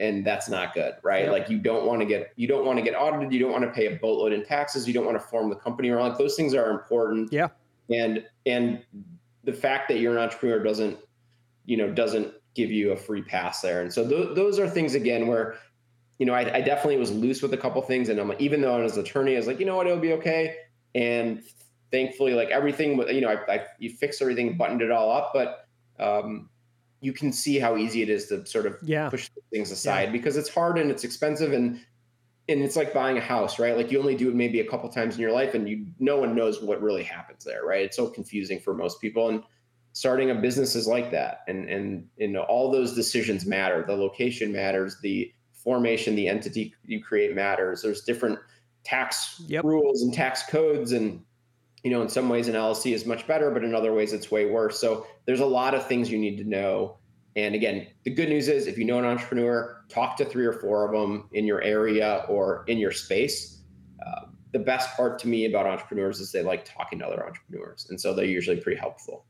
and that's not good right? Like you don't want to get you don't want to get audited you don't want to pay a boatload in taxes you don't want to form the company or like those things are important. Yeah. And and the fact that you're an entrepreneur doesn't you know doesn't give you a free pass there. And so th- those are things again where you know I, I, definitely was loose with a couple things and i'm like even though i was an attorney i was like you know what? It'll be okay. And thankfully like everything you know i, I you fixed everything buttoned it all up but um you can see how easy it is to sort of yeah. push things aside yeah. because it's hard and it's expensive and and it's like buying a house, right? Like you only do it maybe a couple times in your life and you no one knows what really happens there, right? It's so confusing for most people and starting a business is like that. And and and all those decisions matter. The location matters, the formation, the entity you create matters. There's different tax yep. rules and tax codes and you know in some ways an llc is much better but in other ways it's way worse. So there's a lot of things you need to know. And again the good news is if you know an entrepreneur talk to three or four of them in your area or in your space. Uh, the best part to me about entrepreneurs is they like talking to other entrepreneurs and so they're usually pretty helpful.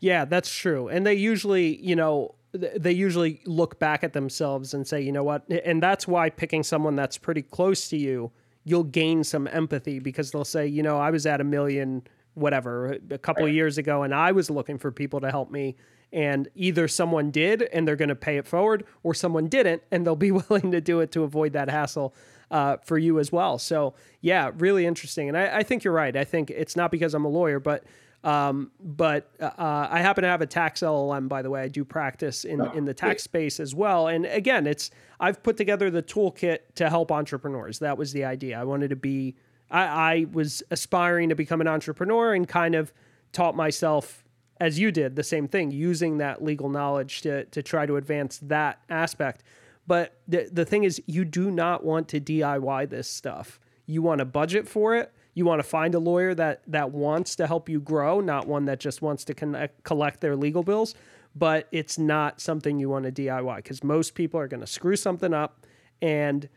Yeah that's true. And they usually you know they usually look back at themselves and say you know what? And that's why picking someone that's pretty close to you you'll gain some empathy because they'll say, you know, I was at a million whatever a couple right. of years ago and I was looking for people to help me and either someone did and they're going to pay it forward or someone didn't and they'll be willing to do it to avoid that hassle uh, for you as well. So yeah, really interesting. And I, I think you're right. I think it's not because I'm a lawyer, but um, but uh, I happen to have a tax LLM, by the way. I do practice in, oh, in the tax space as well. And again, it's I've put together the toolkit to help entrepreneurs. That was the idea. I wanted to be, I, I was aspiring to become an entrepreneur and kind of taught myself, as you did, the same thing, using that legal knowledge to, to try to advance that aspect. But the, the thing is, you do not want to DIY this stuff. You want to budget for it you want to find a lawyer that that wants to help you grow, not one that just wants to connect, collect their legal bills. But it's not something you want to DIY because most people are going to screw something up, and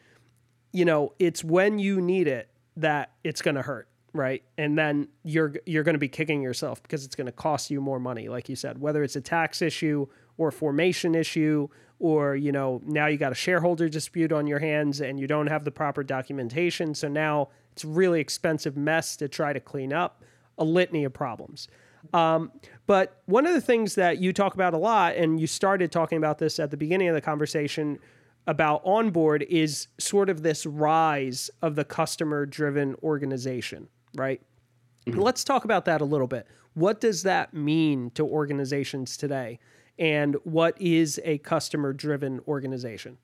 you know it's when you need it that it's going to hurt, right? And then you're you're going to be kicking yourself because it's going to cost you more money, like you said, whether it's a tax issue or a formation issue or you know now you got a shareholder dispute on your hands and you don't have the proper documentation so now it's a really expensive mess to try to clean up, a litany of problems. Um, but one of the things that you talk about a lot, and you started talking about this at the beginning of the conversation about onboard, is sort of this rise of the customer driven organization, right? Mm-hmm. Let's talk about that a little bit. What does that mean to organizations today? And what is a customer driven organization?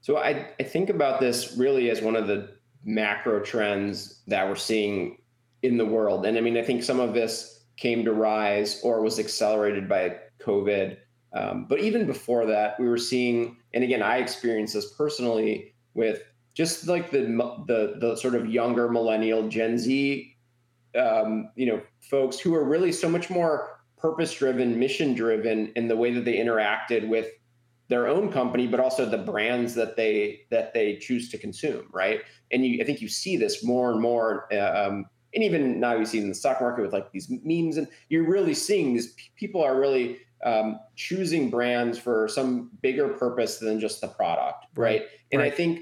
So I, I think about this really as one of the macro trends that we're seeing in the world. And I mean, I think some of this came to rise or was accelerated by COVID. Um, but even before that, we were seeing, and again, I experienced this personally with just like the the the sort of younger millennial Gen Z, um, you know, folks who are really so much more purpose driven, mission driven in the way that they interacted with their own company, but also the brands that they that they choose to consume, right? And you, I think you see this more and more, um, and even now you see in the stock market with like these memes, and you're really seeing these people are really um, choosing brands for some bigger purpose than just the product, right? right. And right. I think,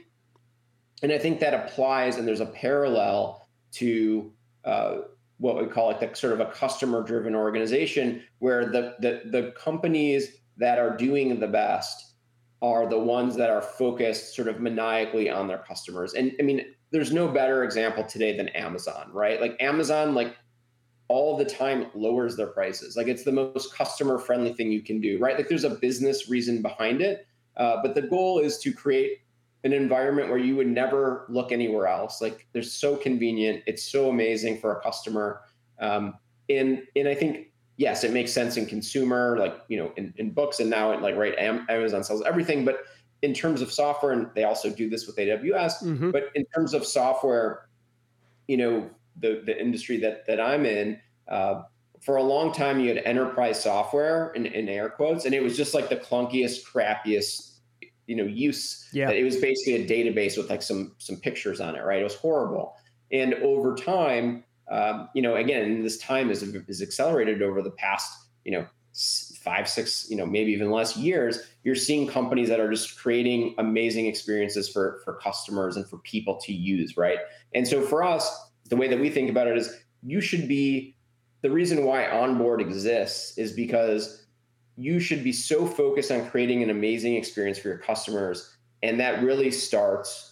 and I think that applies, and there's a parallel to. Uh, what we call like the sort of a customer driven organization where the, the the companies that are doing the best are the ones that are focused sort of maniacally on their customers. And I mean, there's no better example today than Amazon, right? Like Amazon, like all the time lowers their prices. Like it's the most customer friendly thing you can do, right? Like there's a business reason behind it. Uh, but the goal is to create an environment where you would never look anywhere else. Like they're so convenient. It's so amazing for a customer. Um, and, and I think yes, it makes sense in consumer, like you know, in, in books, and now it, like right, Amazon sells everything. But in terms of software, and they also do this with AWS. Mm-hmm. But in terms of software, you know, the the industry that that I'm in. Uh, for a long time, you had enterprise software in, in air quotes, and it was just like the clunkiest, crappiest, you know, use. Yeah. It was basically a database with like some some pictures on it, right? It was horrible. And over time, um, you know, again, this time is is accelerated over the past, you know, five, six, you know, maybe even less years. You're seeing companies that are just creating amazing experiences for for customers and for people to use, right? And so for us, the way that we think about it is, you should be the reason why onboard exists is because you should be so focused on creating an amazing experience for your customers and that really starts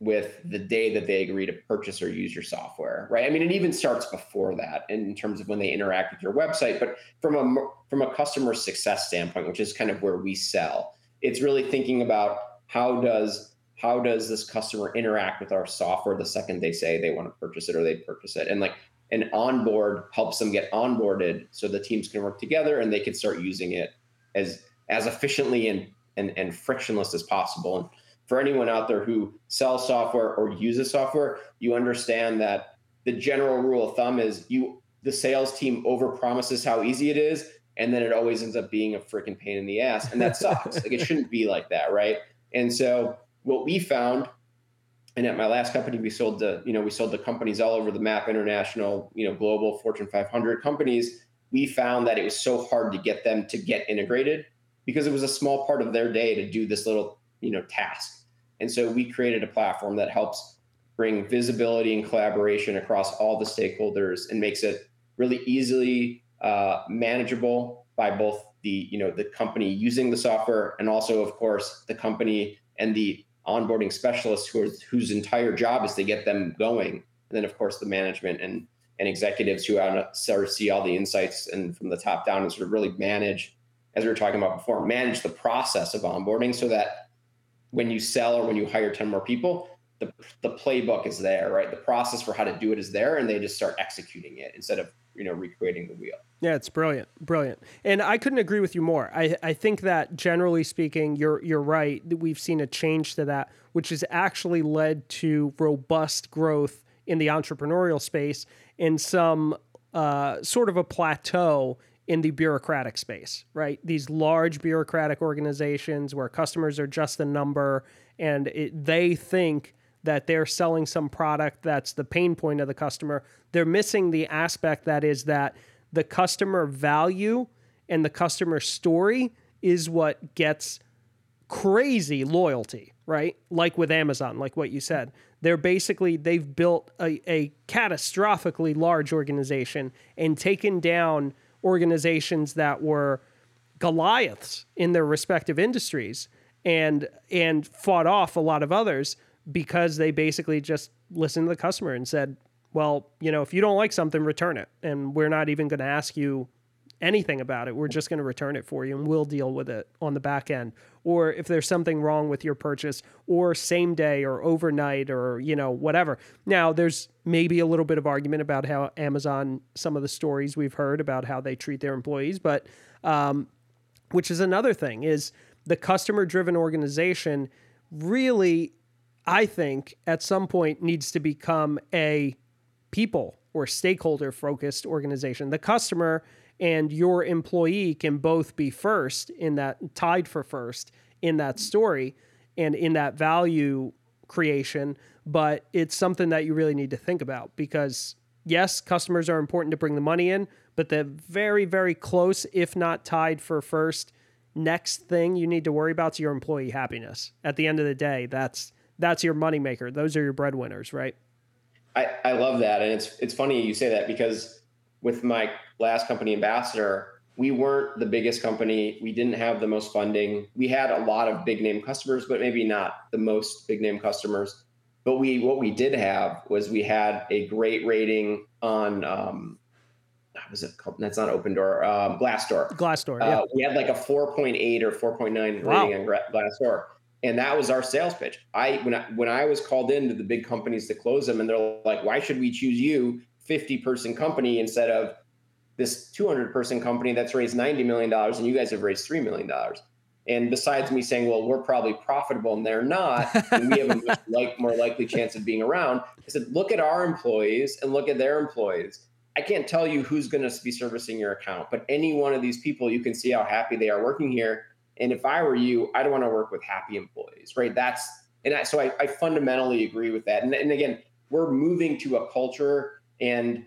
with the day that they agree to purchase or use your software, right? I mean, it even starts before that in terms of when they interact with your website. But from a from a customer success standpoint, which is kind of where we sell, it's really thinking about how does how does this customer interact with our software the second they say they want to purchase it or they purchase it, and like an onboard helps them get onboarded so the teams can work together and they can start using it as as efficiently and and, and frictionless as possible. And for anyone out there who sells software or uses software, you understand that the general rule of thumb is you the sales team over promises how easy it is, and then it always ends up being a freaking pain in the ass, and that sucks. like it shouldn't be like that, right? And so what we found, and at my last company, we sold the you know we sold the companies all over the map, international, you know, global Fortune 500 companies. We found that it was so hard to get them to get integrated because it was a small part of their day to do this little you know task and so we created a platform that helps bring visibility and collaboration across all the stakeholders and makes it really easily uh, manageable by both the you know the company using the software and also of course the company and the onboarding specialists who are, whose entire job is to get them going. And then of course the management and and executives who sort of see all the insights and from the top down and sort of really manage as we were talking about before, manage the process of onboarding so that when you sell or when you hire 10 more people, the, the playbook is there, right? The process for how to do it is there, and they just start executing it instead of you know recreating the wheel. Yeah, it's brilliant, brilliant, and I couldn't agree with you more. I I think that generally speaking, you're you're right. We've seen a change to that, which has actually led to robust growth in the entrepreneurial space and some uh, sort of a plateau in the bureaucratic space, right? These large bureaucratic organizations where customers are just a number and it, they think that they're selling some product that's the pain point of the customer. They're missing the aspect that is that the customer value and the customer story is what gets crazy loyalty, right? Like with Amazon, like what you said. They're basically, they've built a, a catastrophically large organization and taken down organizations that were Goliaths in their respective industries and and fought off a lot of others because they basically just listened to the customer and said, "Well, you know, if you don't like something, return it, and we're not even going to ask you anything about it. We're just going to return it for you and we'll deal with it on the back end. Or if there's something wrong with your purchase or same day or overnight or, you know, whatever. Now, there's maybe a little bit of argument about how Amazon, some of the stories we've heard about how they treat their employees, but, um, which is another thing, is the customer driven organization really, I think, at some point needs to become a people or stakeholder focused organization. The customer and your employee can both be first in that tied for first in that story and in that value creation but it's something that you really need to think about because yes customers are important to bring the money in but the very very close if not tied for first next thing you need to worry about is your employee happiness. At the end of the day that's that's your moneymaker. Those are your breadwinners right? I, I love that. And it's it's funny you say that because with my last company, Ambassador, we weren't the biggest company. We didn't have the most funding. We had a lot of big name customers, but maybe not the most big name customers. But we, what we did have was we had a great rating on, um, what was it called? That's not Opendoor, um, Glassdoor. Glassdoor. Yeah. Uh, we had like a 4.8 or 4.9 wow. rating on Glassdoor, and that was our sales pitch. I when I when I was called into the big companies to close them, and they're like, "Why should we choose you?" 50 person company instead of this 200 person company that's raised $90 million and you guys have raised $3 million. And besides me saying, well, we're probably profitable and they're not, and we have a like, more likely chance of being around, I said, look at our employees and look at their employees. I can't tell you who's going to be servicing your account, but any one of these people, you can see how happy they are working here. And if I were you, I'd want to work with happy employees, right? That's, and I, so I, I fundamentally agree with that. And, and again, we're moving to a culture and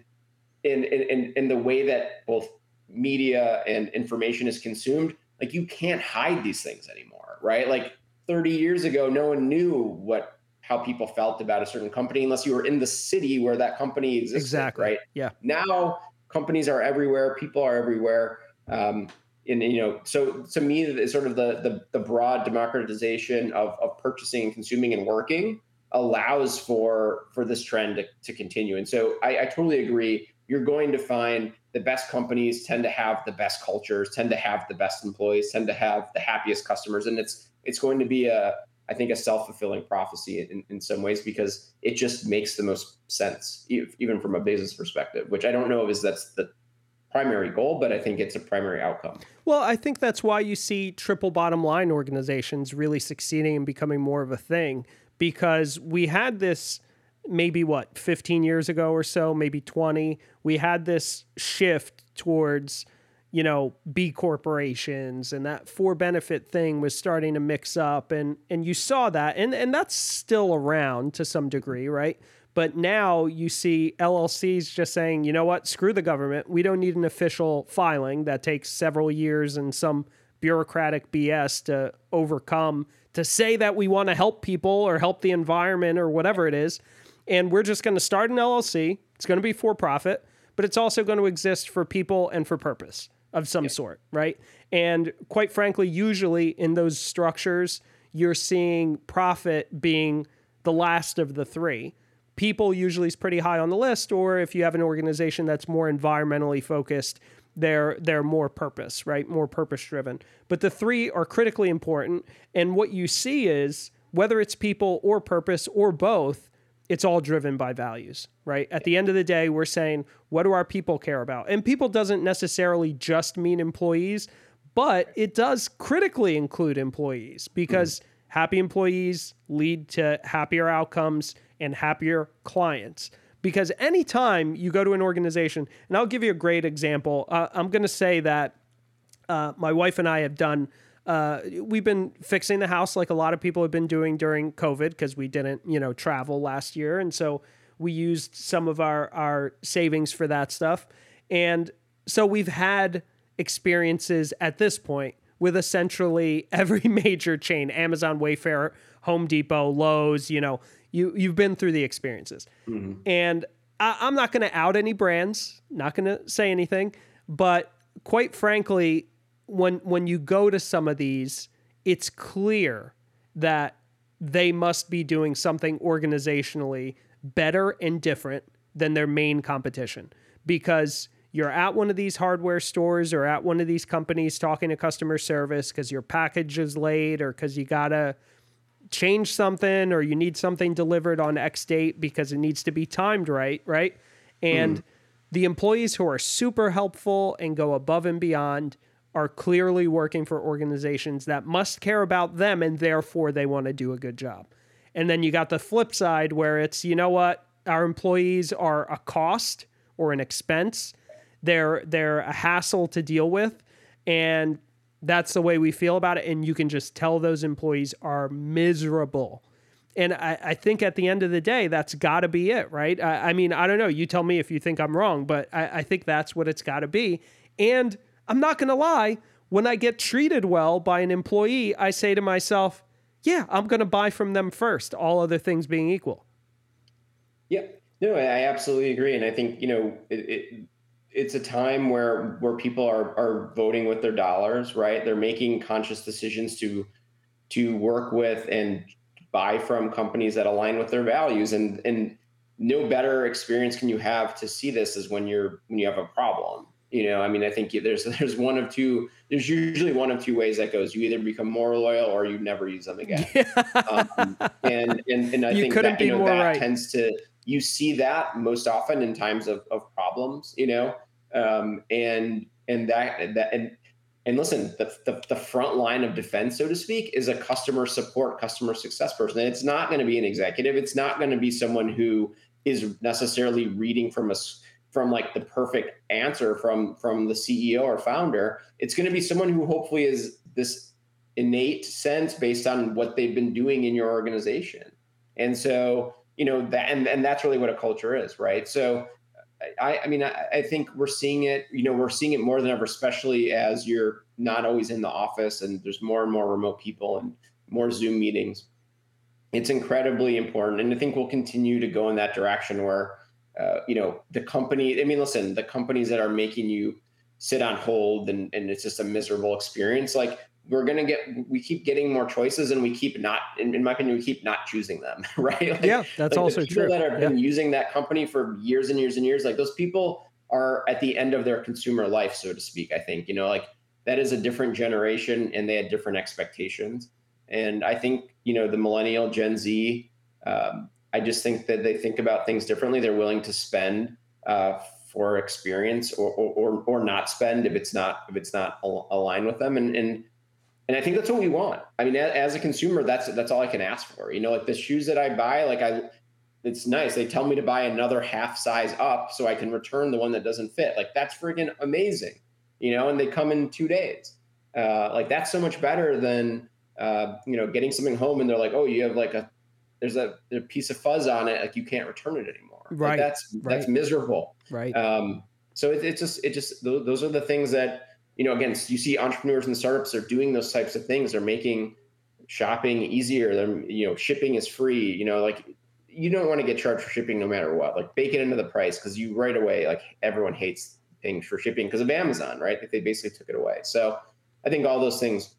in, in in the way that both media and information is consumed like you can't hide these things anymore right? Like 30 years ago no one knew what how people felt about a certain company unless you were in the city where that company existed exactly. right? Yeah. Now companies are everywhere people are everywhere um, and you know so to me it's sort of the, the the broad democratization of, of purchasing and consuming and working allows for for this trend to, to continue. And so I, I totally agree. You're going to find the best companies tend to have the best cultures, tend to have the best employees, tend to have the happiest customers, and it's it's going to be a I think a self fulfilling prophecy in, in some ways because it just makes the most sense, even from a business perspective. Which I don't know if is that's the primary goal, but I think it's a primary outcome. Well, I think that's why you see triple bottom line organizations really succeeding and becoming more of a thing because we had this maybe what 15 years ago or so, maybe 20, we had this shift towards you know B corporations and that for benefit thing was starting to mix up and and you saw that and and that's still around to some degree, right? But now you see LLCs just saying, you know what, screw the government. We don't need an official filing that takes several years and some bureaucratic BS to overcome to say that we want to help people or help the environment or whatever it is. And we're just going to start an LLC. It's going to be for profit, but it's also going to exist for people and for purpose of some sort, right? And quite frankly, usually in those structures, you're seeing profit being the last of the three people usually is pretty high on the list or if you have an organization that's more environmentally focused they're they're more purpose right more purpose driven but the three are critically important and what you see is whether it's people or purpose or both it's all driven by values right at the end of the day we're saying what do our people care about and people doesn't necessarily just mean employees but it does critically include employees because mm. happy employees lead to happier outcomes and happier clients. Because anytime you go to an organization, and I'll give you a great example, uh, I'm going to say that uh, my wife and I have done. Uh, we've been fixing the house like a lot of people have been doing during COVID because we didn't, you know, travel last year, and so we used some of our our savings for that stuff. And so we've had experiences at this point with essentially every major chain: Amazon, Wayfair, Home Depot, Lowe's, you know, you you've been through the experiences, mm-hmm. and I, I'm not going to out any brands. Not going to say anything, but quite frankly, when when you go to some of these, it's clear that they must be doing something organizationally better and different than their main competition because you're at one of these hardware stores or at one of these companies talking to customer service because your package is late or because you gotta change something or you need something delivered on X date because it needs to be timed right, right? And mm. the employees who are super helpful and go above and beyond are clearly working for organizations that must care about them and therefore they want to do a good job. And then you got the flip side where it's, you know what, our employees are a cost or an expense. They're they're a hassle to deal with and that's the way we feel about it. And you can just tell those employees are miserable. And I, I think at the end of the day, that's got to be it, right? I, I, mean, I don't know. You tell me if you think I'm wrong, but I, I think that's what it's got to be. And I'm not going to lie, when I get treated well by an employee, I say to myself, yeah, I'm going to buy from them first, all other things being equal. Yeah, no, I absolutely agree. And I think, you know, it, it it's a time where where people are are voting with their dollars, right? They're making conscious decisions to to work with and buy from companies that align with their values. And and no better experience can you have to see this is when you're when you have a problem. You know i mean i think there's there's one of two there's usually one of two ways that goes. You either become more loyal or you never use them again. Um, and, and and i you think that, you know, that right. tends to you see that most often in times of, of problems, you know, um, and and that that and and listen, the, the, the front line of defense, so to speak, is a customer support, customer success person. And it's not going to be an executive. It's not going to be someone who is necessarily reading from us from like the perfect answer from from the CEO or founder. It's going to be someone who hopefully is this innate sense based on what they've been doing in your organization. And so you know that and, and that's really what a culture is right so I, I mean, I, I, think we're seeing it. You know, we're seeing it more than ever, especially as you're not always in the office, and there's more and more remote people and more Zoom meetings. It's incredibly important, and I think we'll continue to go in that direction where, uh, you know, the company. I mean, listen, the companies that are making you sit on hold and and it's just a miserable experience. Like we're gonna get we keep getting more choices and we keep not in, in my opinion we keep not choosing them right? Like, yeah that's like also people true. that have yeah. been using that company for years and years and years like those people are at the end of their consumer life so to speak i think you know like that is a different generation and they had different expectations. And i think you know the millennial gen z um, i just think that they think about things differently. They're willing to spend uh, for experience or, or or not spend if it's not if it's not aligned with them. And and and I think that's what we want. I mean, as a consumer, that's that's all I can ask for. You know, like the shoes that I buy, like I, it's nice. They tell me to buy another half size up so I can return the one that doesn't fit. Like that's freaking amazing. You know, and they come in two days. Uh, like that's so much better than uh, you know getting something home and they're like, oh, you have like a there's a, a piece of fuzz on it, like you can't return it anymore. Right. Like that's right. that's miserable. Right. Um, so it, it's just it just those are the things that you know, again, you see entrepreneurs and startups are doing those types of things. They're making shopping easier. They're, you know, shipping is free. You know, like you don't want to get charged for shipping no matter what. Like bake it into the price because you right away, like everyone hates paying for shipping because of Amazon, right? They basically took it away. So I think all those things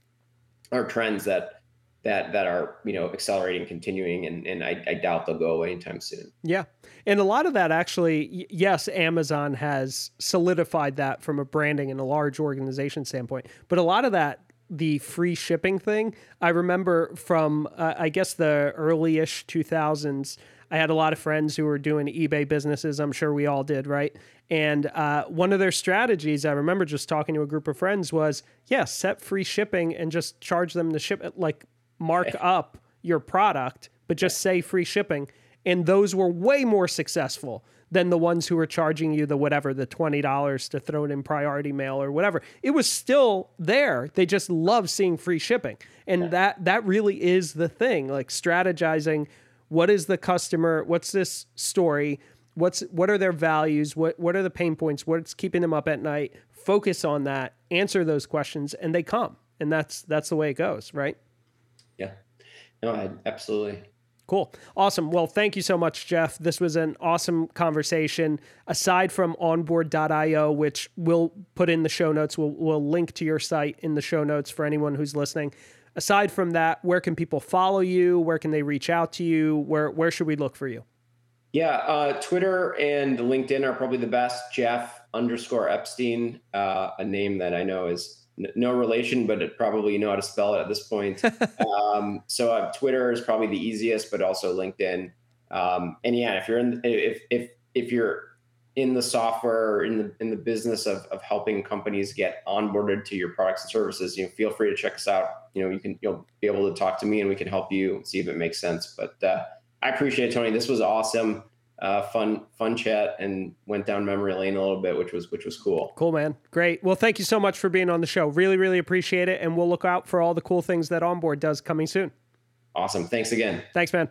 are trends that that that are you know accelerating, continuing, and and I, I doubt they'll go away anytime soon. Yeah, and a lot of that actually, yes, Amazon has solidified that from a branding and a large organization standpoint, but a lot of that the free shipping thing. I remember from uh, I guess the early-ish 2000s. I had a lot of friends who were doing eBay businesses. I'm sure we all did, right? And uh, one of their strategies, I remember just talking to a group of friends, was yeah, set free shipping and just charge them to ship it like mark up your product, but just say free shipping. And those were way more successful than the ones who were charging you the whatever, the $20 to throw it in priority mail or whatever. It was still there. They just love seeing free shipping. And yeah. that that really is the thing, like strategizing what is the customer, what's this story, what's what are their values, what what are the pain points, what's keeping them up at night, focus on that, answer those questions and they come. And that's that's the way it goes, right? Yeah. No, I, absolutely. Cool. Awesome. Well, thank you so much, Jeff. This was an awesome conversation. Aside from onboard.io, which we'll put in the show notes, we'll, we'll link to your site in the show notes for anyone who's listening. Aside from that, where can people follow you? Where can they reach out to you? Where, where should we look for you? Yeah, uh, Twitter and LinkedIn are probably the best. Jeff underscore Epstein, uh, a name that I know is no relation, but it probably you know how to spell it at this point. um, so uh, Twitter is probably the easiest, but also LinkedIn. Um, and yeah, if you're in, if if if you're in the software or in the in the business of of helping companies get onboarded to your products and services, you know, feel free to check us out. You know, you can you'll be able to talk to me and we can help you see if it makes sense. But uh, I appreciate it, Tony. This was awesome uh, fun fun chat and went down memory lane a little bit, which was which was cool. Cool, man. Great. Well, thank you so much for being on the show. Really, really appreciate it, and we'll look out for all the cool things that Onboard does coming soon. Awesome. Thanks again. Thanks, man.